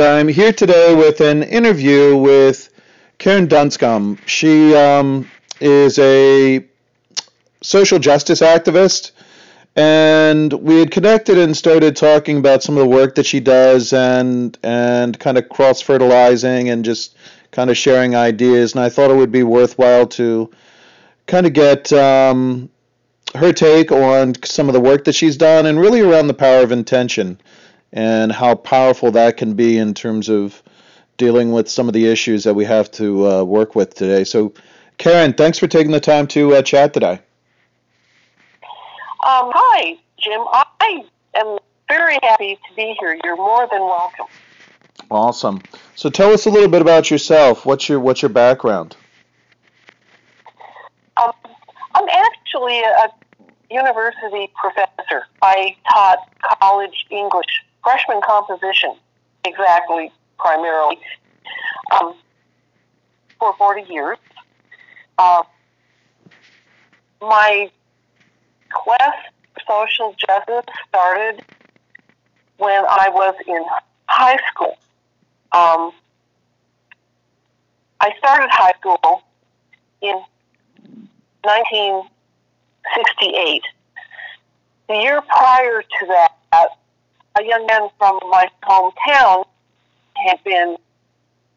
and I'm here today with an interview with Karen Dunscomb. She um, is a social justice activist, and we had connected and started talking about some of the work that she does and and kind of cross fertilizing and just kind of sharing ideas. And I thought it would be worthwhile to kind of get um, her take on some of the work that she's done and really around the power of intention and how powerful that can be in terms of dealing with some of the issues that we have to uh, work with today. So, Karen, thanks for taking the time to uh, chat today. Um, hi, Jim. I am very happy to be here. You're more than welcome. Awesome. So, tell us a little bit about yourself. What's your What's your background? Um, I'm actually a university professor. I taught college English freshman composition, exactly, primarily, um, for 40 years. Uh, my quest for social justice started when I was in high school. Um, I started high school in 1968. The year prior to that, a young man from my hometown had been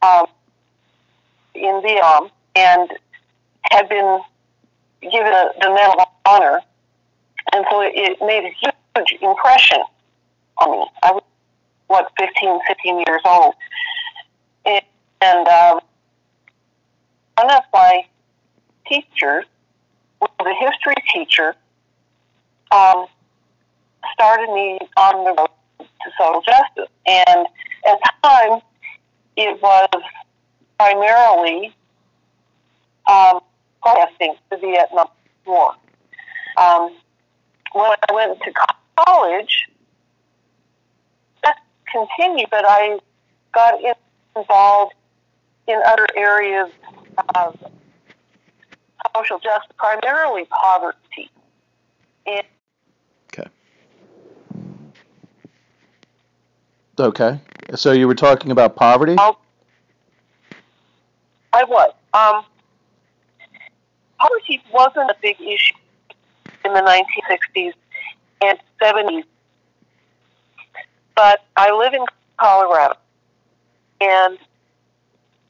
um, in Vietnam and had been given a, the Medal of Honor, and so it, it made a huge impression on me. I was what 15, 16 years old, and, and um, one of my teachers a history teacher. Um, started me on the road to social justice. And at the time, it was primarily um, protesting the Vietnam War. Um, when I went to college, that continued, but I got involved in other areas of social justice, primarily poverty. And Okay. So you were talking about poverty? I was. Um, poverty wasn't a big issue in the 1960s and 70s, but I live in Colorado, and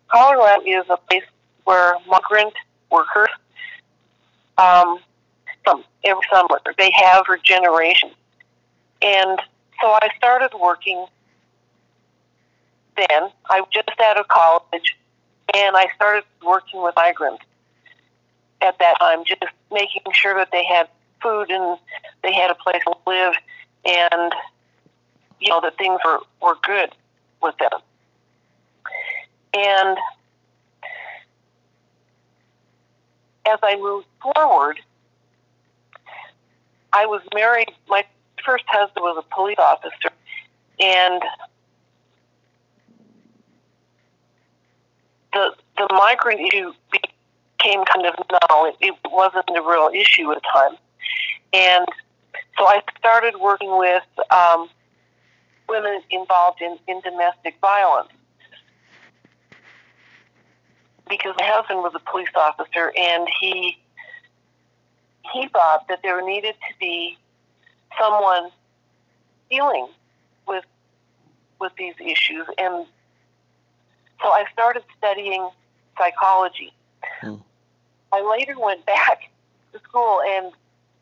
Colorado is a place where migrant workers, um, some every summer they have for generations, and so I started working then. I was just out of college, and I started working with migrants at that time, just making sure that they had food and they had a place to live, and you know that things were were good with them. And as I moved forward, I was married. My first husband was a police officer, and the the migrant issue became kind of null. It, it wasn't a real issue at the time, and so I started working with um, women involved in, in domestic violence. Because my husband was a police officer and he he thought that there needed to be someone dealing with with these issues. And so I started studying psychology. Hmm. I later went back to school and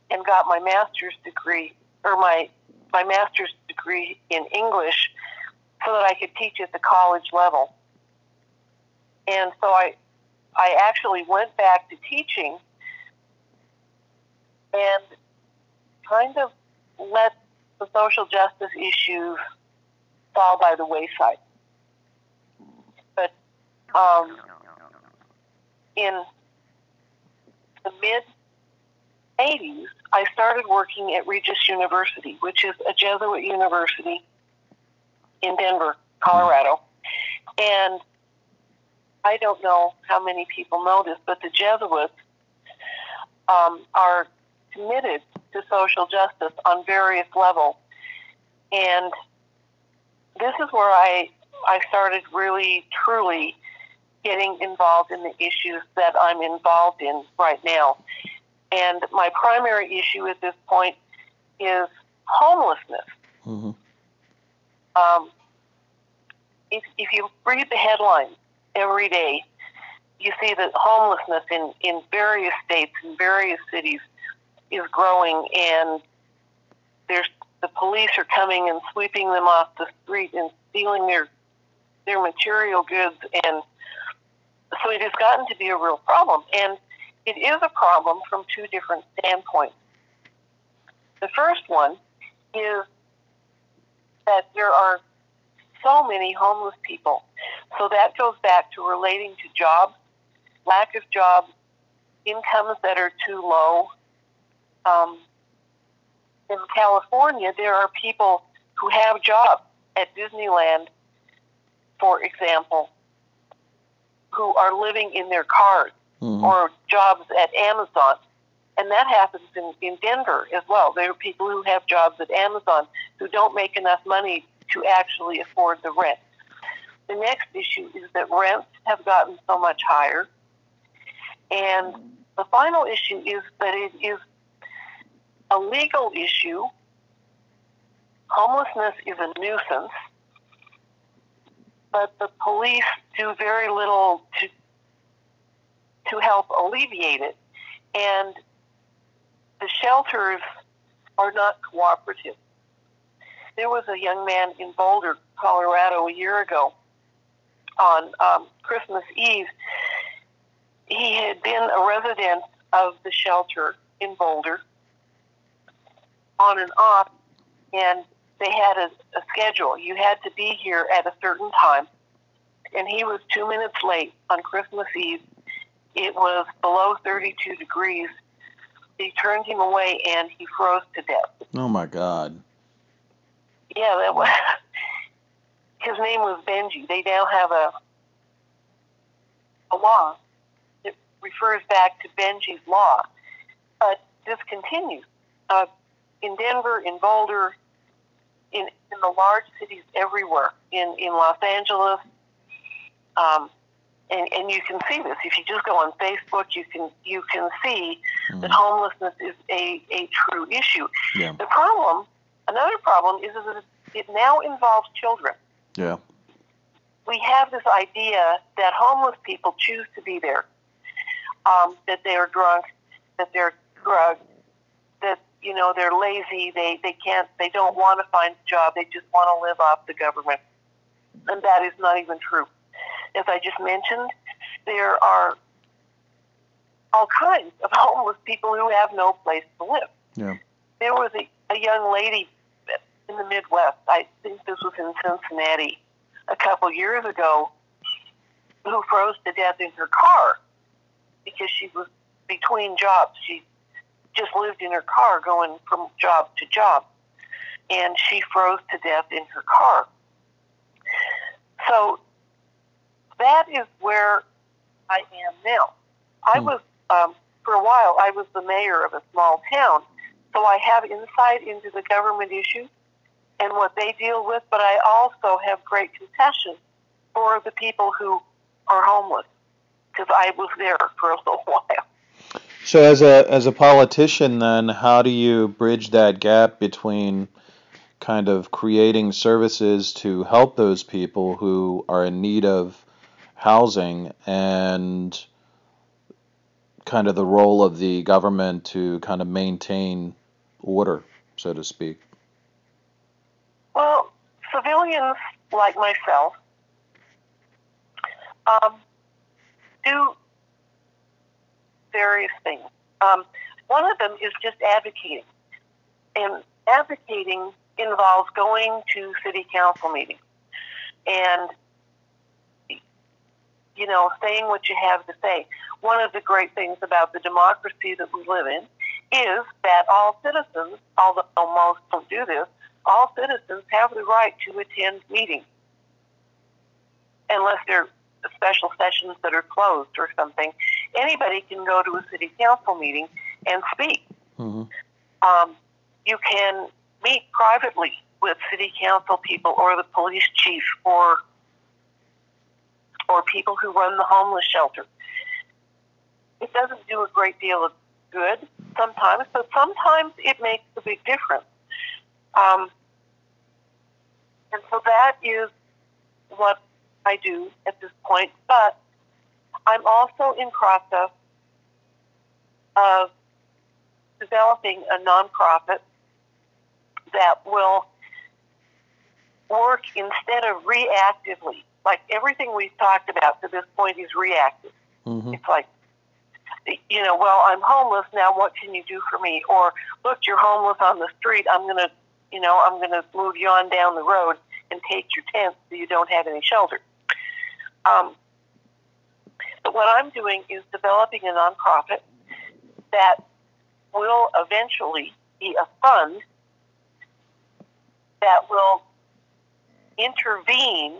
and got my master's degree or my my master's degree in English so that I could teach at the college level. And so I I actually went back to teaching and kind of let the social justice issues fall by the wayside um, in the mid 80s, I started working at Regis University, which is a Jesuit university in Denver, Colorado. And I don't know how many people know this, but the Jesuits um, are committed to social justice on various levels. And this is where I I started really, truly getting involved in the issues that I'm involved in right now. And my primary issue at this point is homelessness. Mm-hmm. Um, if, if you read the headlines every day, you see that homelessness in, in various states and various cities is growing, and there's the police are coming and sweeping them off the street and stealing their their material goods, and so it has gotten to be a real problem. And it is a problem from two different standpoints. The first one is that there are so many homeless people. So that goes back to relating to jobs, lack of jobs, incomes that are too low. Um, in California, there are people who have jobs at Disneyland, for example, who are living in their cars mm-hmm. or jobs at Amazon. And that happens in, in Denver as well. There are people who have jobs at Amazon who don't make enough money to actually afford the rent. The next issue is that rents have gotten so much higher. And the final issue is that it is a legal issue. Homelessness is a nuisance, but the police do very little to to help alleviate it. And the shelters are not cooperative. There was a young man in Boulder, Colorado, a year ago on um, Christmas Eve. He had been a resident of the shelter in Boulder on and off, and they had a, a schedule. You had to be here at a certain time, and he was two minutes late on Christmas Eve. It was below 32 degrees. They turned him away, and he froze to death. Oh my God! Yeah, that was. His name was Benji. They now have a a law that refers back to Benji's law, but this continues. Uh, in Denver, in Boulder, in, in the large cities everywhere, in, in Los Angeles. Um, and, and you can see this if you just go on Facebook. You can you can see mm. that homelessness is a, a true issue. Yeah. The problem, another problem, is that it now involves children. Yeah. We have this idea that homeless people choose to be there, um, that they are drunk, that they're drugged, that you know they're lazy they they can't they don't want to find a job they just want to live off the government. And that is not even true. As i just mentioned there are all kinds of homeless people who have no place to live. Yeah. there was a, a young lady in the midwest i think this was in cincinnati a couple years ago who froze to death in her car because she was between jobs. She just lived in her car going from job to job. And she froze to death in her car. So that is where I am now. I hmm. was, um, for a while, I was the mayor of a small town. So I have insight into the government issues and what they deal with, but I also have great compassion for the people who are homeless because I was there for a little while. So as a as a politician then how do you bridge that gap between kind of creating services to help those people who are in need of housing and kind of the role of the government to kind of maintain order, so to speak? Well, civilians like myself um, do various things. Um, one of them is just advocating. And advocating involves going to city council meetings and, you know, saying what you have to say. One of the great things about the democracy that we live in is that all citizens, although most don't do this, all citizens have the right to attend meetings unless they're special sessions that are closed or something anybody can go to a city council meeting and speak. Mm-hmm. Um, you can meet privately with city council people or the police chief or or people who run the homeless shelter. It doesn't do a great deal of good sometimes, but sometimes it makes a big difference. Um, and so that is what I do at this point. But I'm also in process of developing a nonprofit that will work instead of reactively. Like everything we've talked about to this point is reactive. Mm-hmm. It's like, you know, well, I'm homeless now. What can you do for me? Or look, you're homeless on the street. I'm gonna, you know, I'm gonna move you on down the road and take your tent so you don't have any shelter. Um, but what I'm doing is developing a nonprofit that will eventually be a fund that will intervene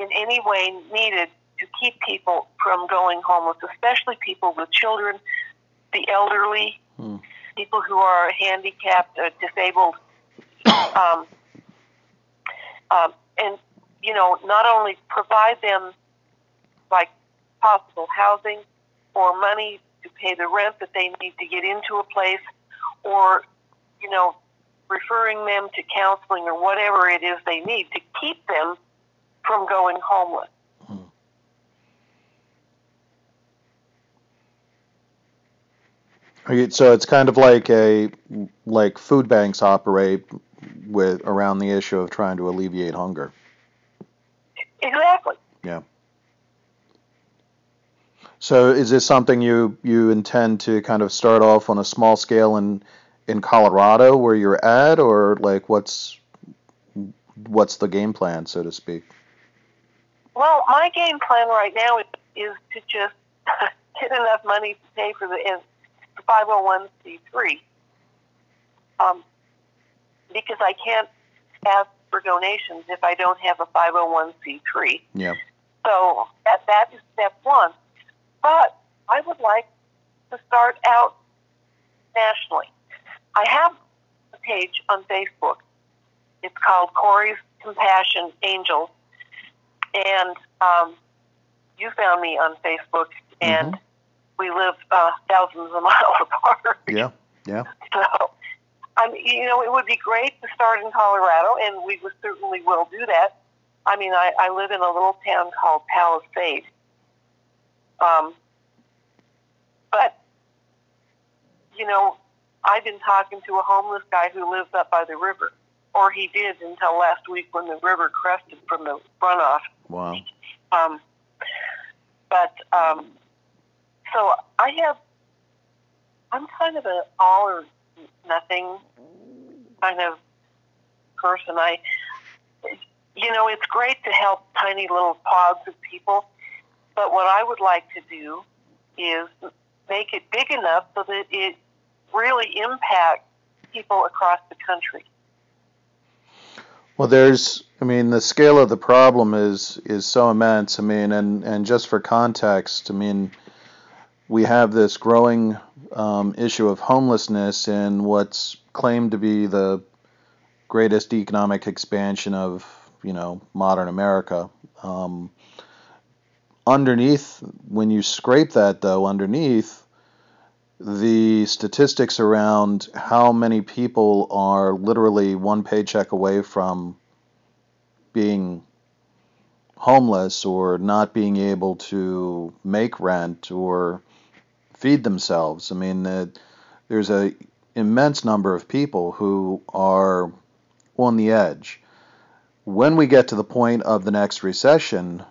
in any way needed to keep people from going homeless, especially people with children, the elderly, hmm. people who are handicapped, or disabled, um, um, and you know, not only provide them like possible housing or money to pay the rent that they need to get into a place, or you know, referring them to counseling or whatever it is they need to keep them from going homeless. So it's kind of like a like food banks operate with around the issue of trying to alleviate hunger. Exactly. Yeah. So is this something you you intend to kind of start off on a small scale in in Colorado where you're at, or like what's what's the game plan, so to speak? Well, my game plan right now is, is to just get enough money to pay for the 501c3 um, because I can't ask for donations if I don't have a 501c3. Yeah. So that that is step one. But I would like to start out nationally. I have a page on Facebook. It's called Corey's Compassion Angels, and um, you found me on Facebook, and mm-hmm. we live uh, thousands of miles apart. Yeah, yeah. So, I mean, you know, it would be great to start in Colorado, and we certainly will do that. I mean, I, I live in a little town called Palisade. Um, but, you know, I've been talking to a homeless guy who lives up by the river, or he did until last week when the river crested from the runoff. Wow. Um, but um, so I have, I'm kind of an all or nothing kind of person. I, you know, it's great to help tiny little pods of people, but what I would like to do is make it big enough so that it really impacts people across the country. Well, there's, I mean, the scale of the problem is is so immense. I mean, and and just for context, I mean, we have this growing um, issue of homelessness in what's claimed to be the greatest economic expansion of you know modern America. Um, underneath, when you scrape that though, underneath the statistics around how many people are literally one paycheck away from being homeless or not being able to make rent or feed themselves. I mean, there's a immense number of people who are on the edge. When we get to the point of the next recession,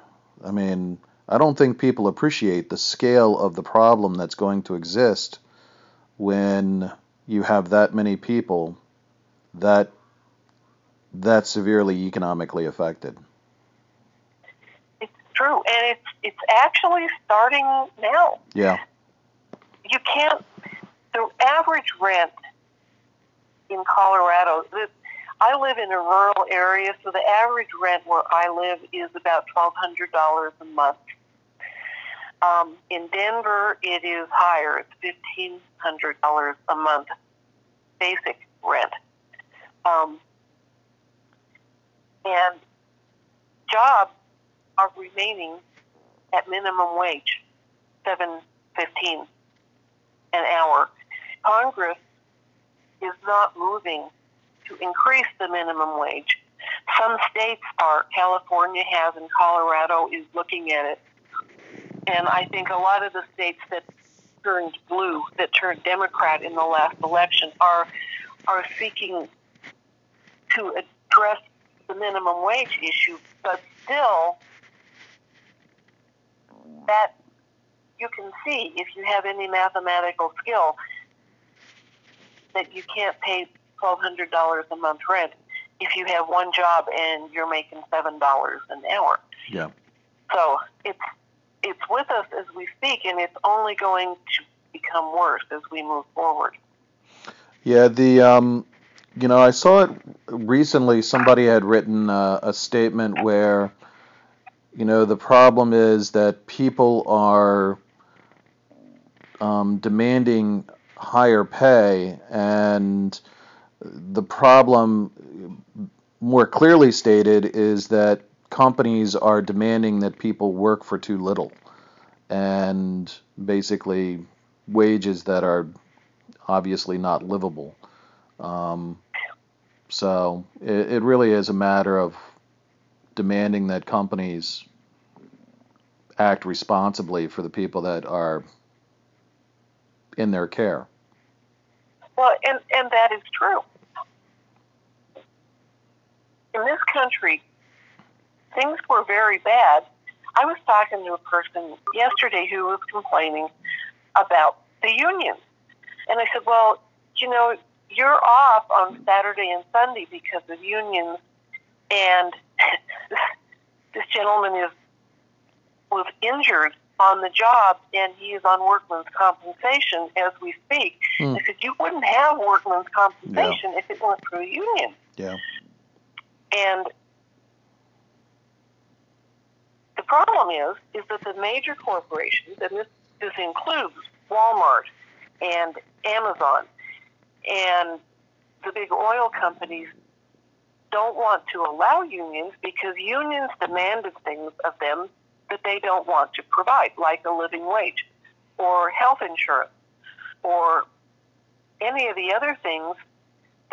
I mean, I don't think people appreciate the scale of the problem that's going to exist when you have that many people that that severely economically affected. It's true, and it's it's actually starting now. Yeah. You can't. The average rent in Colorado. I live in a rural area, so the average rent where I live is about twelve hundred dollars a month. Um, in Denver, it is higher. It's fifteen hundred dollars a month, basic rent. Um, and jobs are remaining at minimum wage, seven fifteen an hour. Congress is not moving to increase the minimum wage. Some states are. California has, and Colorado is looking at it. And I think a lot of the states that turned blue, that turned Democrat in the last election, are are seeking to address the minimum wage issue, but still, that you can see if you have any mathematical skill that you can't pay twelve hundred dollars a month rent if you have one job and you're making seven dollars an hour. Yeah. So it's it's with us as we speak, and it's only going to become worse as we move forward. Yeah, the um, you know, I saw it recently. Somebody had written uh, a statement where, you know, the problem is that people are um, demanding higher pay, and the problem, more clearly stated, is that companies are demanding that people work for too little, and basically wages that are obviously not livable. Um, so it, it really is a matter of demanding that companies act responsibly for the people that are in their care. Well, and, and that is true. In this country, things were very bad. I was talking to a person yesterday who was complaining about the unions. And I said, well, you know, you're off on Saturday and Sunday because of unions, and this gentleman is was injured on the job and he is on workman's compensation as we speak. Hmm. I said, You wouldn't have workman's compensation yeah. if it weren't for the union. Yeah. And the problem is is that the major corporations, and this, this includes Walmart and Amazon and the big oil companies don't want to allow unions because unions demanded things of them that they don't want to provide, like a living wage or health insurance or any of the other things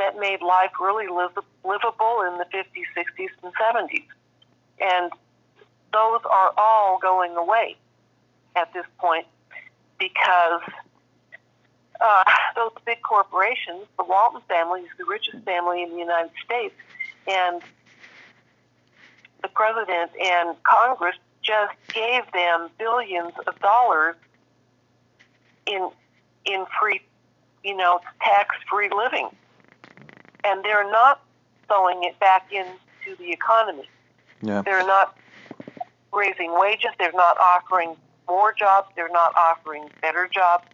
that made life really live, livable in the 50s, 60s, and 70s. And those are all going away at this point because uh, those big corporations, the Walton family is the richest family in the United States, and the president and Congress just gave them billions of dollars in in free, you know, tax-free living, and they're not throwing it back into the economy. Yeah. They're not raising wages. They're not offering more jobs. They're not offering better jobs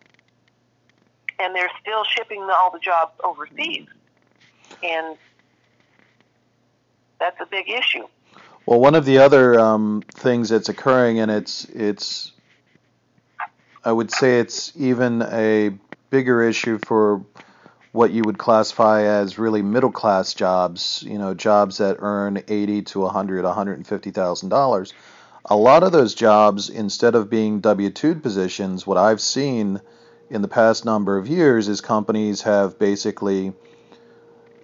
and they're still shipping all the jobs overseas. And that's a big issue. Well, one of the other um, things that's occurring, and it's it's, I would say it's even a bigger issue for what you would classify as really middle class jobs. You know, jobs that earn eighty to a hundred, one hundred and fifty thousand dollars. A lot of those jobs, instead of being W two positions, what I've seen in the past number of years is companies have basically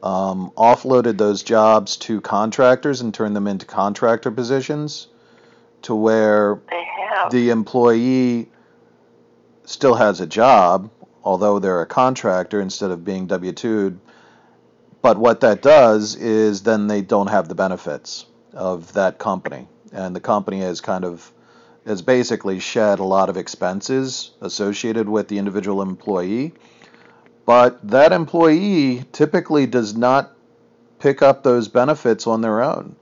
um, offloaded those jobs to contractors and turned them into contractor positions to where the employee still has a job, although they're a contractor instead of being W 2'd. But what that does is then they don't have the benefits of that company. And the company has kind of has basically shed a lot of expenses associated with the individual employee. But that employee typically does not pick up those benefits on their own,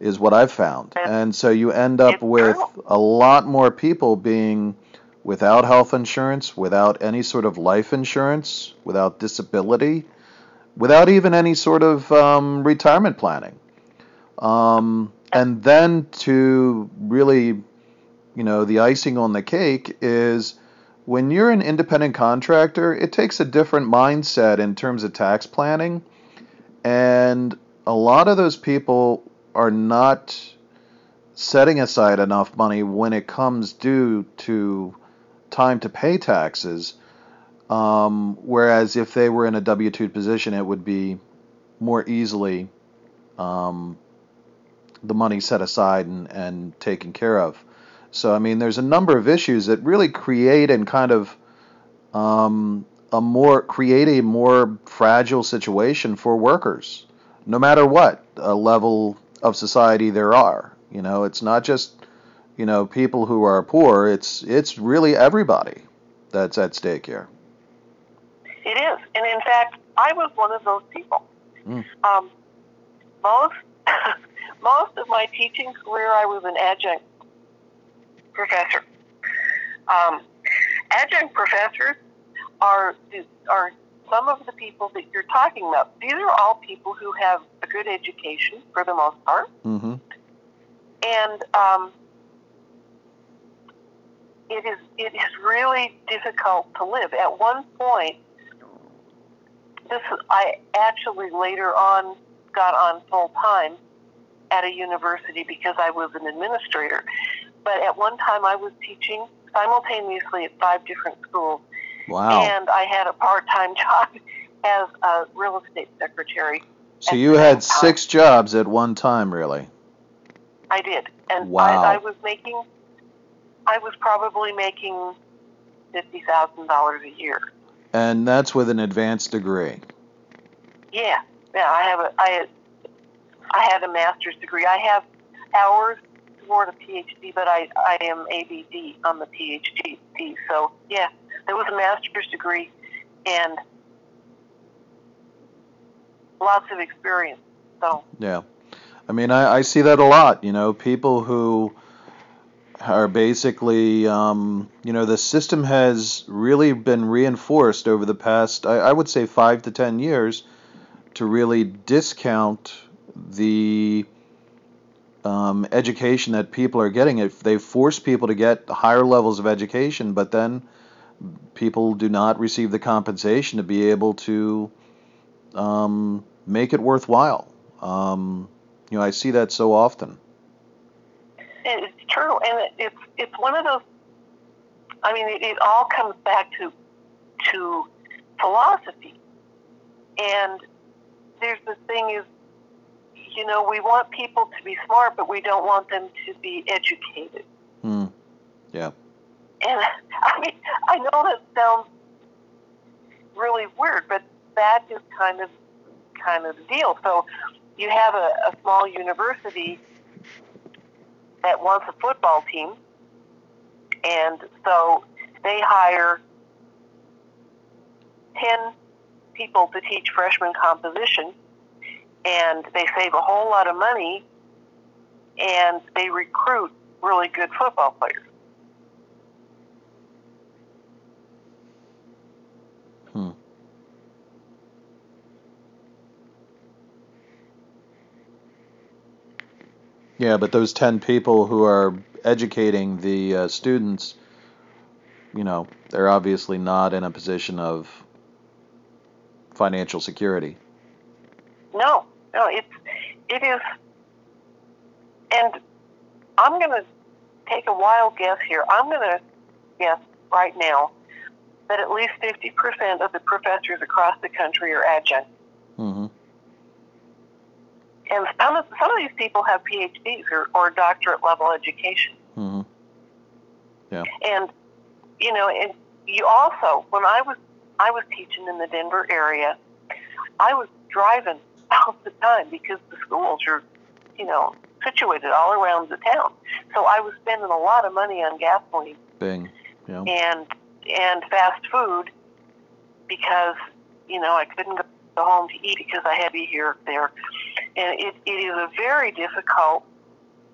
is what I've found. And so you end up with a lot more people being without health insurance, without any sort of life insurance, without disability, without even any sort of um, retirement planning. Um, and then to really you know, the icing on the cake is when you're an independent contractor, it takes a different mindset in terms of tax planning. And a lot of those people are not setting aside enough money when it comes due to time to pay taxes. Um, whereas if they were in a W 2 position, it would be more easily um, the money set aside and, and taken care of. So, I mean, there's a number of issues that really create and kind of um, a more create a more fragile situation for workers, no matter what level of society there are. You know, it's not just you know people who are poor. It's it's really everybody that's at stake here. It is, and in fact, I was one of those people. Mm. Um, most most of my teaching career, I was an adjunct professor. Um, adjunct professors are are some of the people that you're talking about. These are all people who have a good education for the most part, mm-hmm. and um, it is it is really difficult to live. At one point, this I actually later on got on full time at a university because I was an administrator. But at one time, I was teaching simultaneously at five different schools. Wow. And I had a part time job as a real estate secretary. So you had six jobs at one time, really? I did. And wow. I, I was making, I was probably making $50,000 a year. And that's with an advanced degree. Yeah. Yeah, I have a, I, I had a master's degree. I have hours toward a PhD, but I, I am ABD on the PhD. So, yeah, there was a master's degree and lots of experience. So, yeah. I mean, I, I see that a lot. You know, people who are basically, um, you know, the system has really been reinforced over the past, I, I would say, five to ten years to really discount the um, education that people are getting. If they force people to get higher levels of education, but then people do not receive the compensation to be able to um, make it worthwhile. Um, you know, I see that so often. It's true, and it's it's one of those. I mean, it, it all comes back to to philosophy, and there's the thing is you know, we want people to be smart, but we don't want them to be educated. Hmm. Yeah. And I mean, I know that sounds really weird, but that is kind of kind of the deal. So you have a, a small university that wants a football team, and so they hire ten people to teach freshman composition. And they save a whole lot of money. And they recruit really good football players. Yeah, but those 10 people who are educating the uh, students, you know, they're obviously not in a position of financial security. No, no, it's it is, and I'm going to take a wild guess here. I'm going to guess right now that at least 50% of the professors across the country are adjunct. And some of, some of these people have PhDs or, or doctorate level education. Mm-hmm. Yeah. And, you know, and you also, when I was, I was teaching in the Denver area, I was driving all the time because the schools are, you know, situated all around the town. So I was spending a lot of money on gasoline. Bing. Yeah. And and fast food because you know I couldn't go home to eat because I had to be here there, and it, it is a very difficult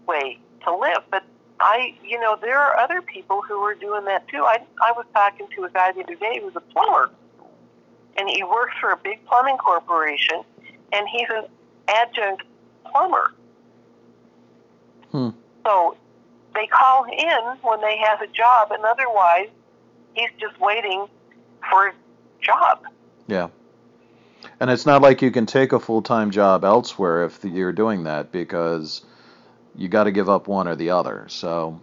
way to live. But I, you know, there are other people who are doing that too. I I was talking to a guy the other day who was a plumber, and he works for a big plumbing corporation, and he's an adjunct plumber. Hmm. So they call in when they have a job, and otherwise, he's just waiting for a job. Yeah. And it's not like you can take a full time job elsewhere if you're doing that because you got to give up one or the other. So.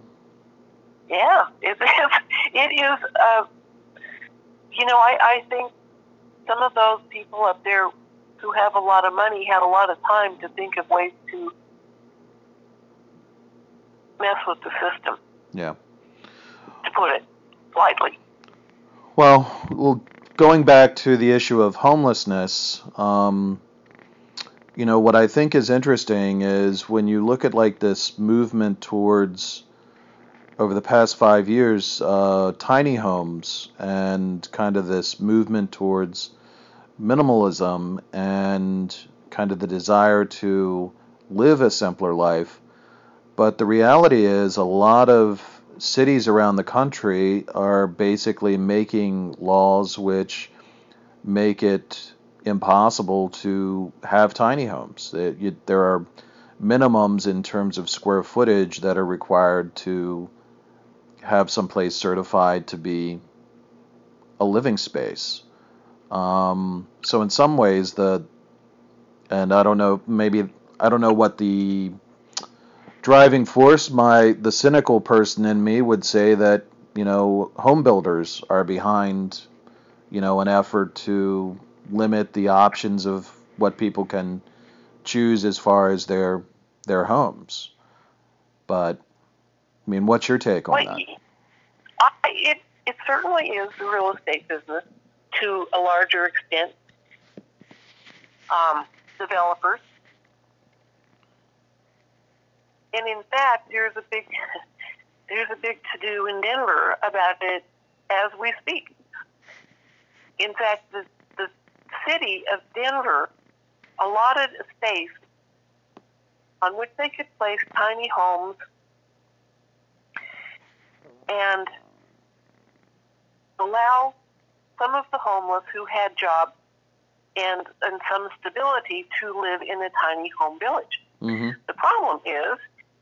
Yeah, it is. It is. Uh, you know, I, I think some of those people up there who have a lot of money had a lot of time to think of ways to mess with the system. Yeah. To put it lightly. Well, well, going back to the issue of homelessness, um, you know, what I think is interesting is when you look at like this movement towards over the past five years, uh, tiny homes and kind of this movement towards minimalism and kind of the desire to live a simpler life. But the reality is, a lot of cities around the country are basically making laws which make it impossible to have tiny homes. It, you, there are minimums in terms of square footage that are required to have some place certified to be a living space. Um, so in some ways, the and I don't know, maybe I don't know what the driving force. My the cynical person in me would say that you know home builders are behind you know an effort to limit the options of what people can choose as far as their their homes. But I mean, what's your take on that? I, it it certainly is the real estate business to a larger extent. Um, developers, and in fact, there's a big there's a big to do in Denver about it as we speak. In fact, the the city of Denver allotted a space on which they could place tiny homes and allow some of the homeless who had jobs and, and some stability to live in a tiny home village. Mm-hmm. The problem is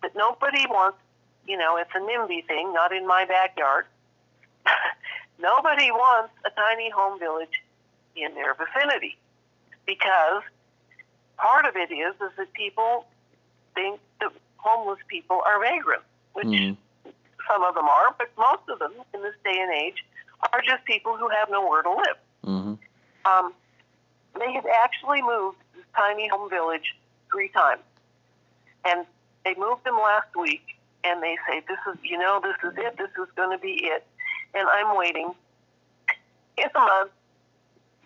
that nobody wants, you know, it's a NIMBY thing, not in my backyard. nobody wants a tiny home village in their vicinity because part of it is is that people think that homeless people are vagrants, which mm-hmm. some of them are, but most of them in this day and age are just people who have nowhere to live. Mm-hmm. Um, they have actually moved this tiny home village three times, and they moved them last week. And they say, "This is, you know, this is it. This is going to be it." And I'm waiting in a month.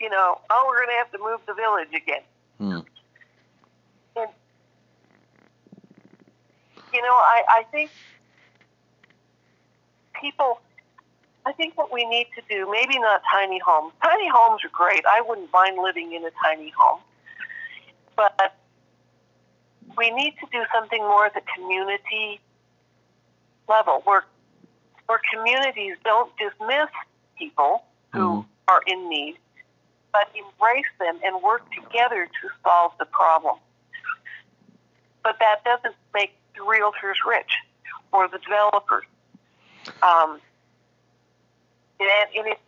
You know, oh, we're going to have to move the village again. Mm. And you know, I, I think people I think what we need to do, maybe not tiny homes. Tiny homes are great. I wouldn't mind living in a tiny home. But we need to do something more at the community level where where communities don't dismiss people who mm-hmm. are in need, but embrace them and work together to solve the problem. But that doesn't make the realtors rich or the developers. Um, and, and it,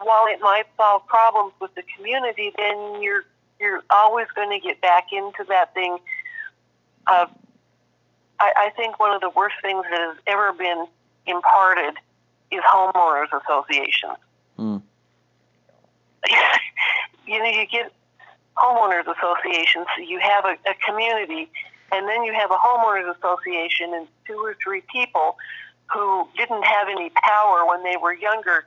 while it might solve problems with the community, then you're you're always going to get back into that thing of. I, I think one of the worst things that has ever been imparted is homeowners associations. Mm. you know, you get homeowners associations. So you have a, a community, and then you have a homeowners association and two or three people who didn't have any power when they were younger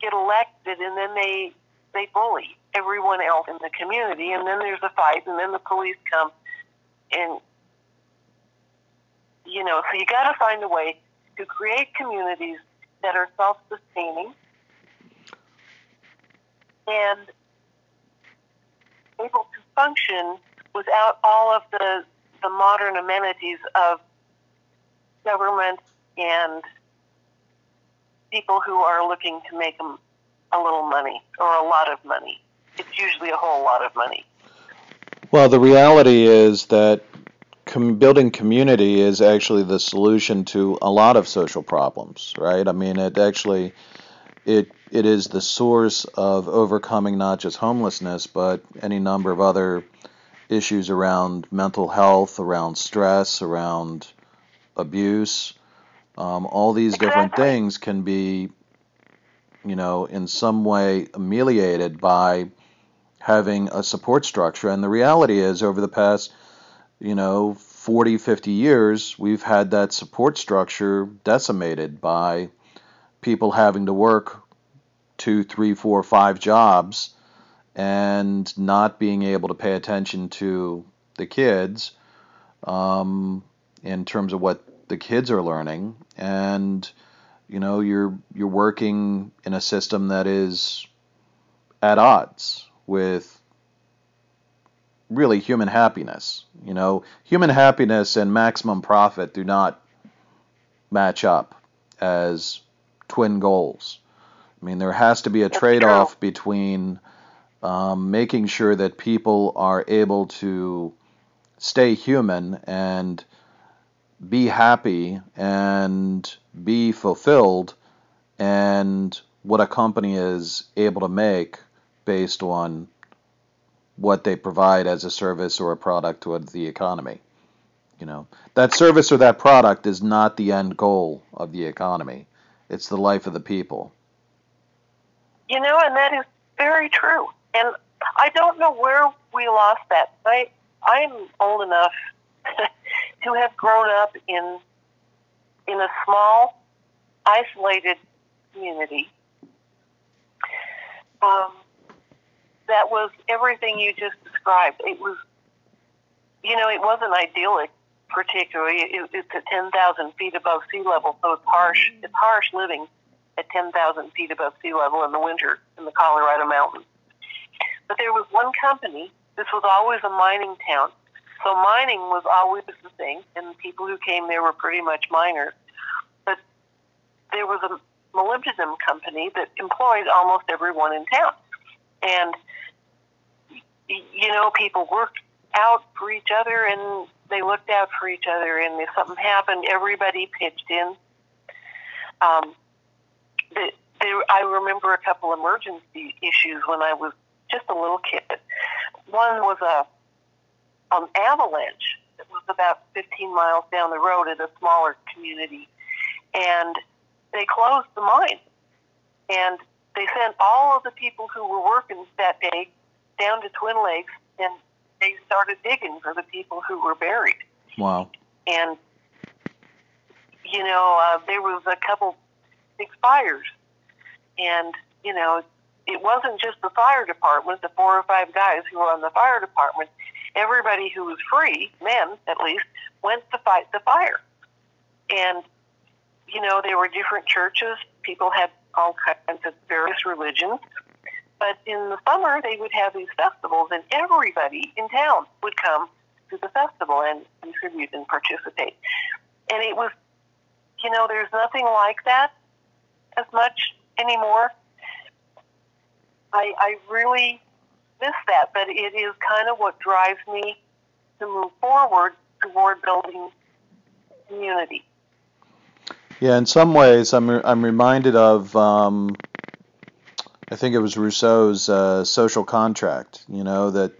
get elected and then they they bully everyone else in the community and then there's a fight and then the police come and you know so you got to find a way to create communities that are self-sustaining and able to function without all of the the modern amenities of government and people who are looking to make them a little money or a lot of money. It's usually a whole lot of money. Well, the reality is that com- building community is actually the solution to a lot of social problems, right? I mean, it actually it it is the source of overcoming not just homelessness but any number of other issues around mental health, around stress, around abuse. Um, all these different things can be, you know, in some way ameliorated by having a support structure. And the reality is, over the past, you know, 40, 50 years, we've had that support structure decimated by people having to work two, three, four, five jobs and not being able to pay attention to the kids um, in terms of what the kids are learning. And you know, you're you're working in a system that is at odds with really human happiness. You know, human happiness and maximum profit do not match up as twin goals. I mean, there has to be a trade off between um, making sure that people are able to stay human and be happy and be fulfilled and what a company is able to make based on what they provide as a service or a product to the economy. You know, that service or that product is not the end goal of the economy. It's the life of the people. You know, and that is very true. And I don't know where we lost that. I I'm old enough to have grown up in in a small, isolated community. Um, that was everything you just described. It was, you know, it wasn't idyllic particularly. It, it's at 10,000 feet above sea level, so it's harsh. It's harsh living at 10,000 feet above sea level in the winter in the Colorado mountains. But there was one company. This was always a mining town, so mining was always the thing, and the people who came there were pretty much miners. But there was a molybdenum company that employed almost everyone in town, and you know, people worked out for each other and they looked out for each other. And if something happened, everybody pitched in. Um, the, there, I remember a couple emergency issues when I was just a little kid. One was a an avalanche that was about 15 miles down the road at a smaller community, and they closed the mine, and they sent all of the people who were working that day down to Twin Lakes, and they started digging for the people who were buried. Wow. And you know, uh, there was a couple big fires, and you know, it wasn't just the fire department, the four or five guys who were on the fire department. Everybody who was free, men at least, went to fight the fire. And you know, there were different churches. People had all kinds of various religions. But in the summer, they would have these festivals, and everybody in town would come to the festival and contribute and participate. And it was, you know, there's nothing like that as much anymore. I, I really miss that, but it is kind of what drives me to move forward toward building community. Yeah, in some ways, I'm re- I'm reminded of um, I think it was Rousseau's uh, social contract. You know that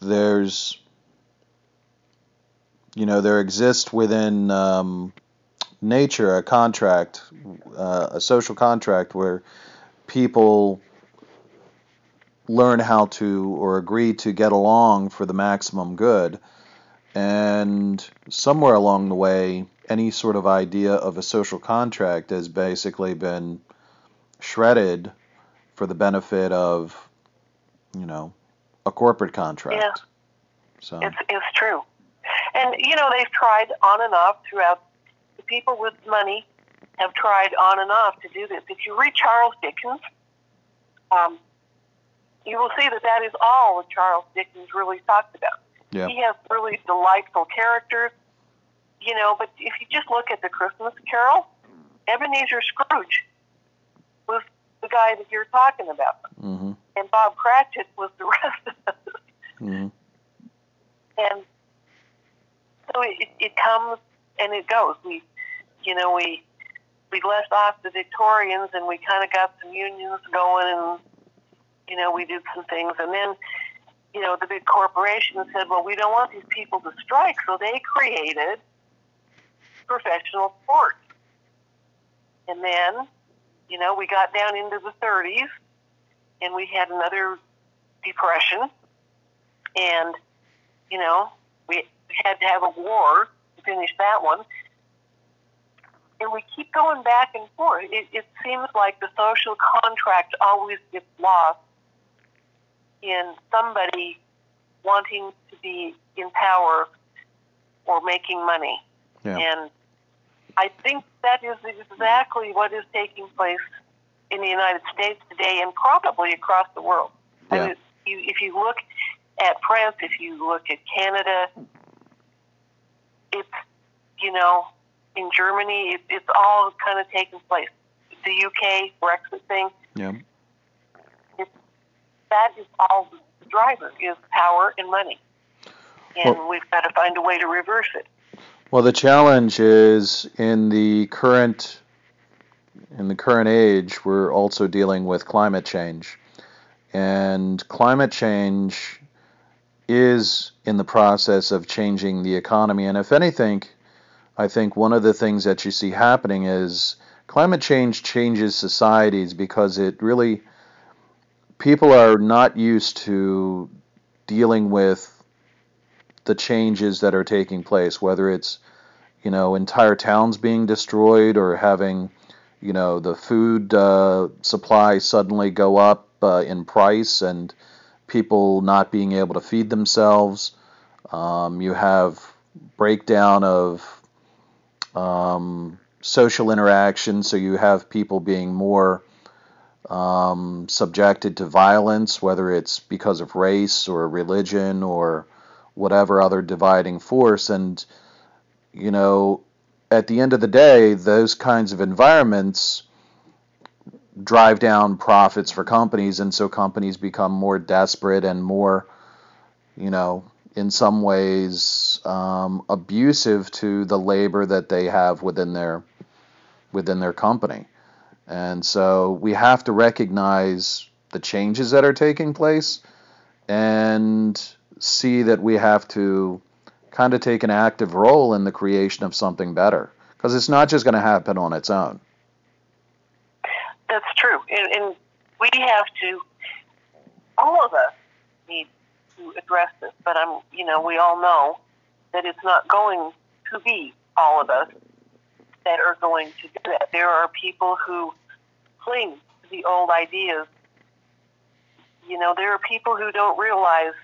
there's you know there exists within um, nature a contract, uh, a social contract where people learn how to or agree to get along for the maximum good. And somewhere along the way, any sort of idea of a social contract has basically been shredded for the benefit of, you know, a corporate contract. Yeah. So It's, it's true. And, you know, they've tried on and off throughout. The people with money have tried on and off to do this. If you read Charles Dickens, um, you will see that that is all that Charles Dickens really talked about. Yeah. He has really delightful characters, you know, but if you just look at the Christmas Carol, Ebenezer Scrooge was the guy that you're talking about, hmm and Bob Cratchit was the rest of us. hmm and so it, it comes and it goes. We, you know, we we left off the Victorians and we kind of got some unions going, and you know, we did some things, and then you know, the big corporations said, well, we don't want these people to strike, so they created professional sports. And then, you know, we got down into the 30s and we had another depression. And, you know, we had to have a war to finish that one. And we keep going back and forth. It, it seems like the social contract always gets lost in somebody wanting to be in power or making money. Yeah. And I think that is exactly what is taking place in the United States today and probably across the world. I Yeah. mean, you, if you look at France, if you look at Canada, it's, you know, in Germany, it, it's all kind of taking place. The UK Brexit thing, Yeah. That is all the driver is power and money. And Well- we've got to find a way to reverse it. Well, the challenge is in the current in the current age, we're also dealing with climate change, and climate change is in the process of changing the economy. And if anything, I think one of the things that you see happening is climate change changes societies because it really people are not used to dealing with the changes that are taking place, whether it's you know entire towns being destroyed or having you know the food uh, supply suddenly go up uh, in price and people not being able to feed themselves. Um, you have breakdown of um, social interaction, so you have people being more um, subjected to violence, whether it's because of race or religion or whatever other dividing force. And, you know, at the end of the day, those kinds of environments drive down profits for companies, and so companies become more desperate and more, you know, in some ways um, abusive to the labor that they have within their within their company. And so we have to recognize the changes that are taking place and see that we have to kind of take an active role in the creation of something better because it's not just going to happen on its own. That's true, and, and we have to. All of us need to address this, but I'm, you know, we all know that it's not going to be all of us that are going to do that. There are people who cling to the old ideas. You know, there are people who don't realize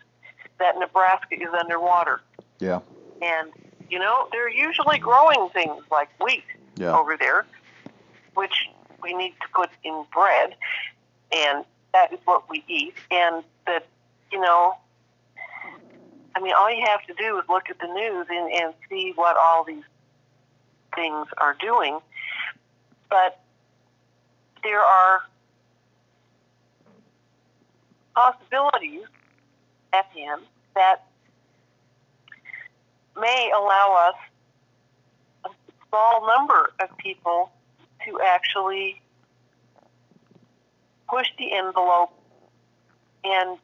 that Nebraska is underwater, Yeah. and you know, they're usually growing things like wheat Yeah. over there, which we need to put in bread, and that is what we eat. And that, you know, I mean, all you have to do is look at the news and, and see what all these things are doing. But there are possibilities at hand that may allow us a small number of people to actually push the envelope and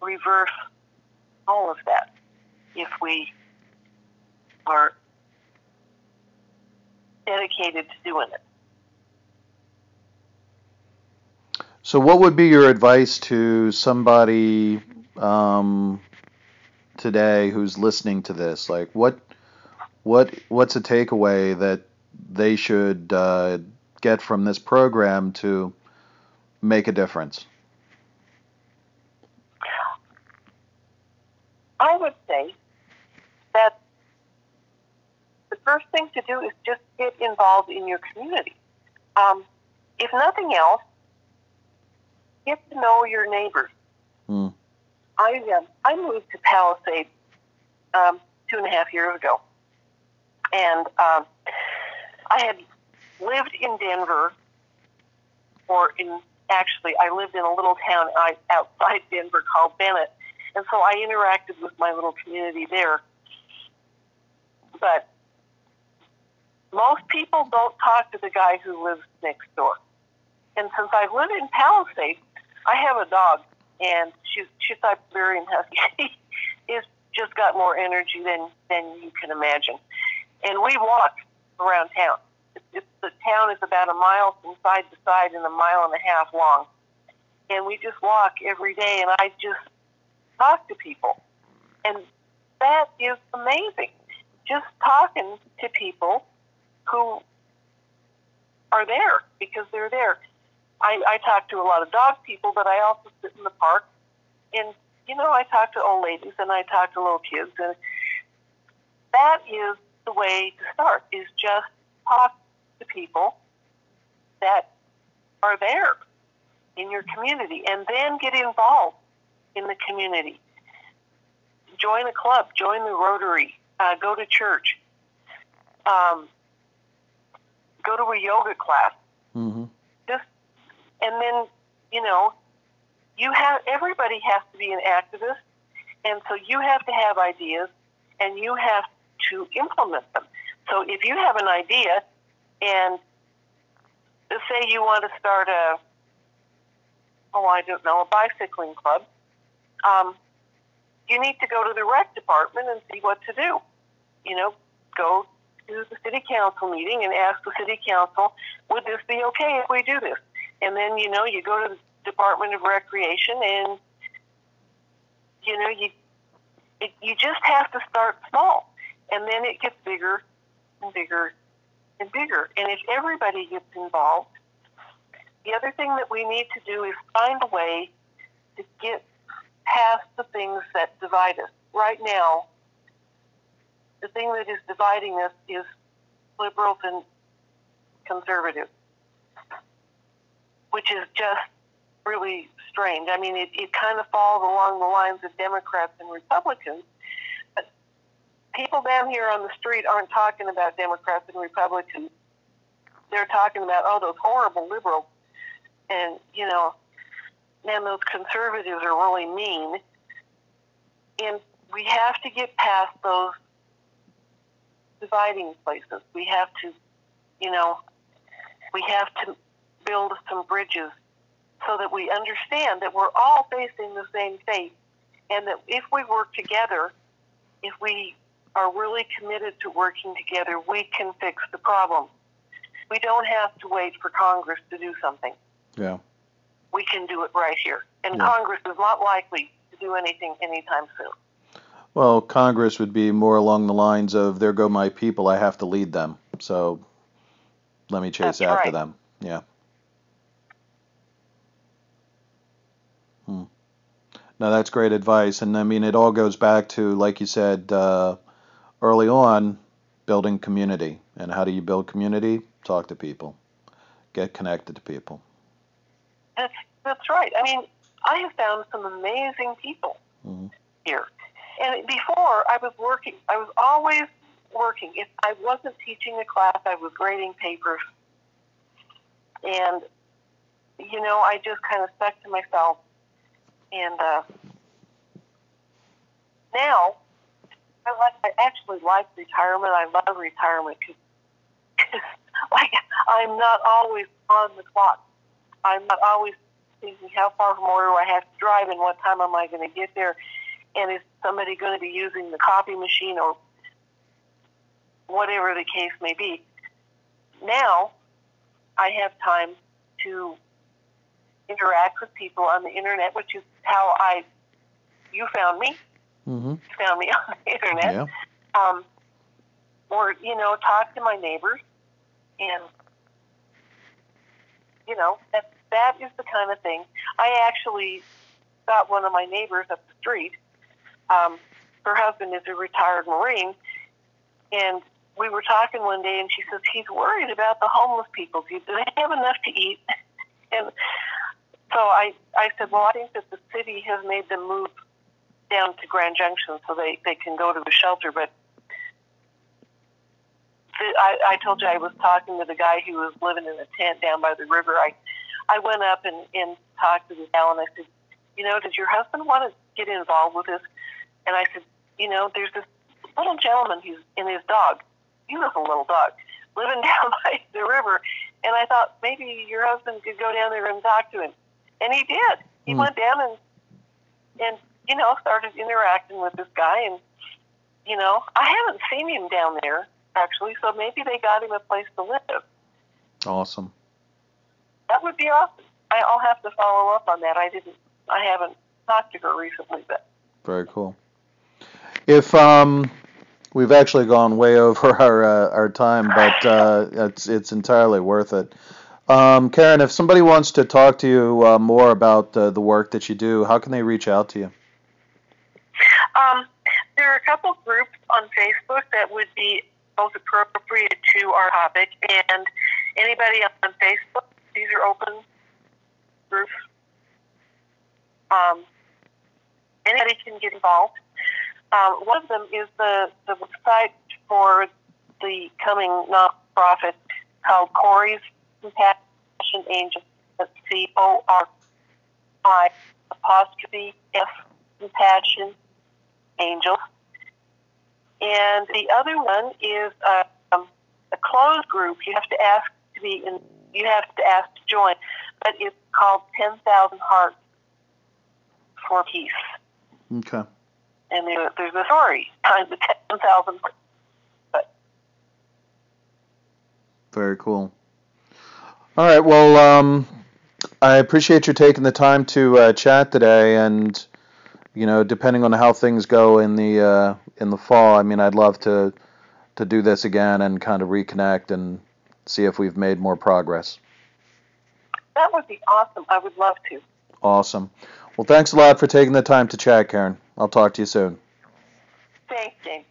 reverse all of that if we are dedicated to doing it. So, what would be your advice to somebody um, today who's listening to this? Like, what, what, what's a takeaway that they should uh, get from this program to make a difference? I would say that the first thing to do is just get involved in your community. Um, if nothing else, get to know your neighbors. Hmm. I um, I moved to Palisade um, two and a half years ago, and um, I had lived in Denver, or in actually I lived in a little town outside Denver called Bennett, and so I interacted with my little community there. But most people don't talk to the guy who lives next door. And since I live in Palisade, I have a dog, and she's she's Siberian Husky. He's just got more energy than than you can imagine. And we walk around town. It's, it's, the town is about a mile from side to side and a mile and a half long. And we just walk every day, and I just talk to people, and that is amazing. Just talking to people who are there because they're there. I, I talk to a lot of dog people, but I also sit in the park and you know I talk to old ladies and I talk to little kids, and that is the way to start. Is just talk to people that are there in your community, and then get involved in the community. Join a club, join the Rotary, uh, go to church, um, go to a yoga class. Mm-hmm. Just and then you know, you have everybody has to be an activist, and so you have to have ideas, and you have to implement them. So if you have an idea, and let's say you want to start a oh I don't know a bicycling club, um, you need to go to the rec department and see what to do. You know, go to the city council meeting and ask the city council, would this be okay if we do this? And then, you know, you go to the Department of Recreation and, you know, you, it, you just have to start small. And then it gets bigger and bigger and bigger. And if everybody gets involved, the other thing that we need to do is find a way to get past the things that divide us. Right now, the thing that is dividing us is liberals and conservatives, which is just really strange. I mean, it, it kind of falls along the lines of Democrats and Republicans. But people down here on the street aren't talking about Democrats and Republicans. They're talking about, oh, those horrible liberals. And, you know, man, those conservatives are really mean. And we have to get past those dividing places. We have to, you know, we have to build some bridges so that we understand that we're all facing the same fate and that if we work together, if we are really committed to working together, we can fix the problem. We don't have to wait for Congress to do something. Yeah. We can do it right here. And Yeah. Congress is not likely to do anything anytime soon. Well, Congress would be more along the lines of "There go my people. I have to lead them." So let me chase That's after right. them. Yeah. Hmm. No, that's great advice, and I mean it all goes back to, like you said uh, early on, building community. And how do you build community? Talk to people, get connected to people. That's that's right. I mean, I have found some amazing people Mhm. here. And before, I was working. I was always working. If I wasn't teaching a class, I was grading papers. And you know, I just kind of stuck to myself. And uh, now, I like. I actually like retirement. I love retirement because, like, I'm not always on the clock. I'm not always thinking how far more do I have to drive and what time am I going to get there, and is somebody going to be using the copy machine or whatever the case may be. Now, I have time to interact with people on the internet, which is how I you found me, Mm-hmm. found me on the internet Yeah. um, or you know, talk to my neighbors, and you know, that that is the kind of thing. I actually got one of my neighbors up the street. Um, her husband is a retired Marine, and we were talking one day, and she says he's worried about the homeless people. Do they have enough to eat? And so I, I said, well, I think that the city has made them move down to Grand Junction so they, they can go to a shelter. But the, I, I told you I was talking to the guy who was living in a tent down by the river. I, I went up and, and talked to the gal and I said, you know, does your husband want to get involved with this? And I said, you know, there's this little gentleman who's in his dog, beautiful little dog, living down by the river. And I thought maybe your husband could go down there and talk to him. And he did. He Hmm. went down and and you know started interacting with this guy, and you know I haven't seen him down there actually, so maybe they got him a place to live. Awesome. That would be awesome. I'll have to follow up on that. I didn't. I haven't talked to her recently, but Very cool. If um, we've actually gone way over our uh, our time, but uh, it's it's entirely worth it. Um, Karen, if somebody wants to talk to you uh, more about uh, the work that you do, how can they reach out to you? Um, there are a couple groups on Facebook that would be most appropriate to our topic, and anybody on Facebook, these are open groups. Um, anybody can get involved. Um, one of them is the, the website for the coming nonprofit called Cori's Compassion Angel. That's C O R I apostrophe F Compassion Angels. And the other one is uh, um, a closed group. You have to ask to be in. You have to ask to join, but it's called Ten Thousand Hearts for Peace. Okay. And there, there's a story behind the ten thousand. But Very cool. All right. Well, um, I appreciate you taking the time to uh, chat today, and you know, depending on how things go in the uh, in the fall, I mean, I'd love to to do this again and kind of reconnect and see if we've made more progress. that would be awesome. I would love to. Awesome. Well, thanks a lot for taking the time to chat, Karen. I'll talk to you soon. Thanks, James.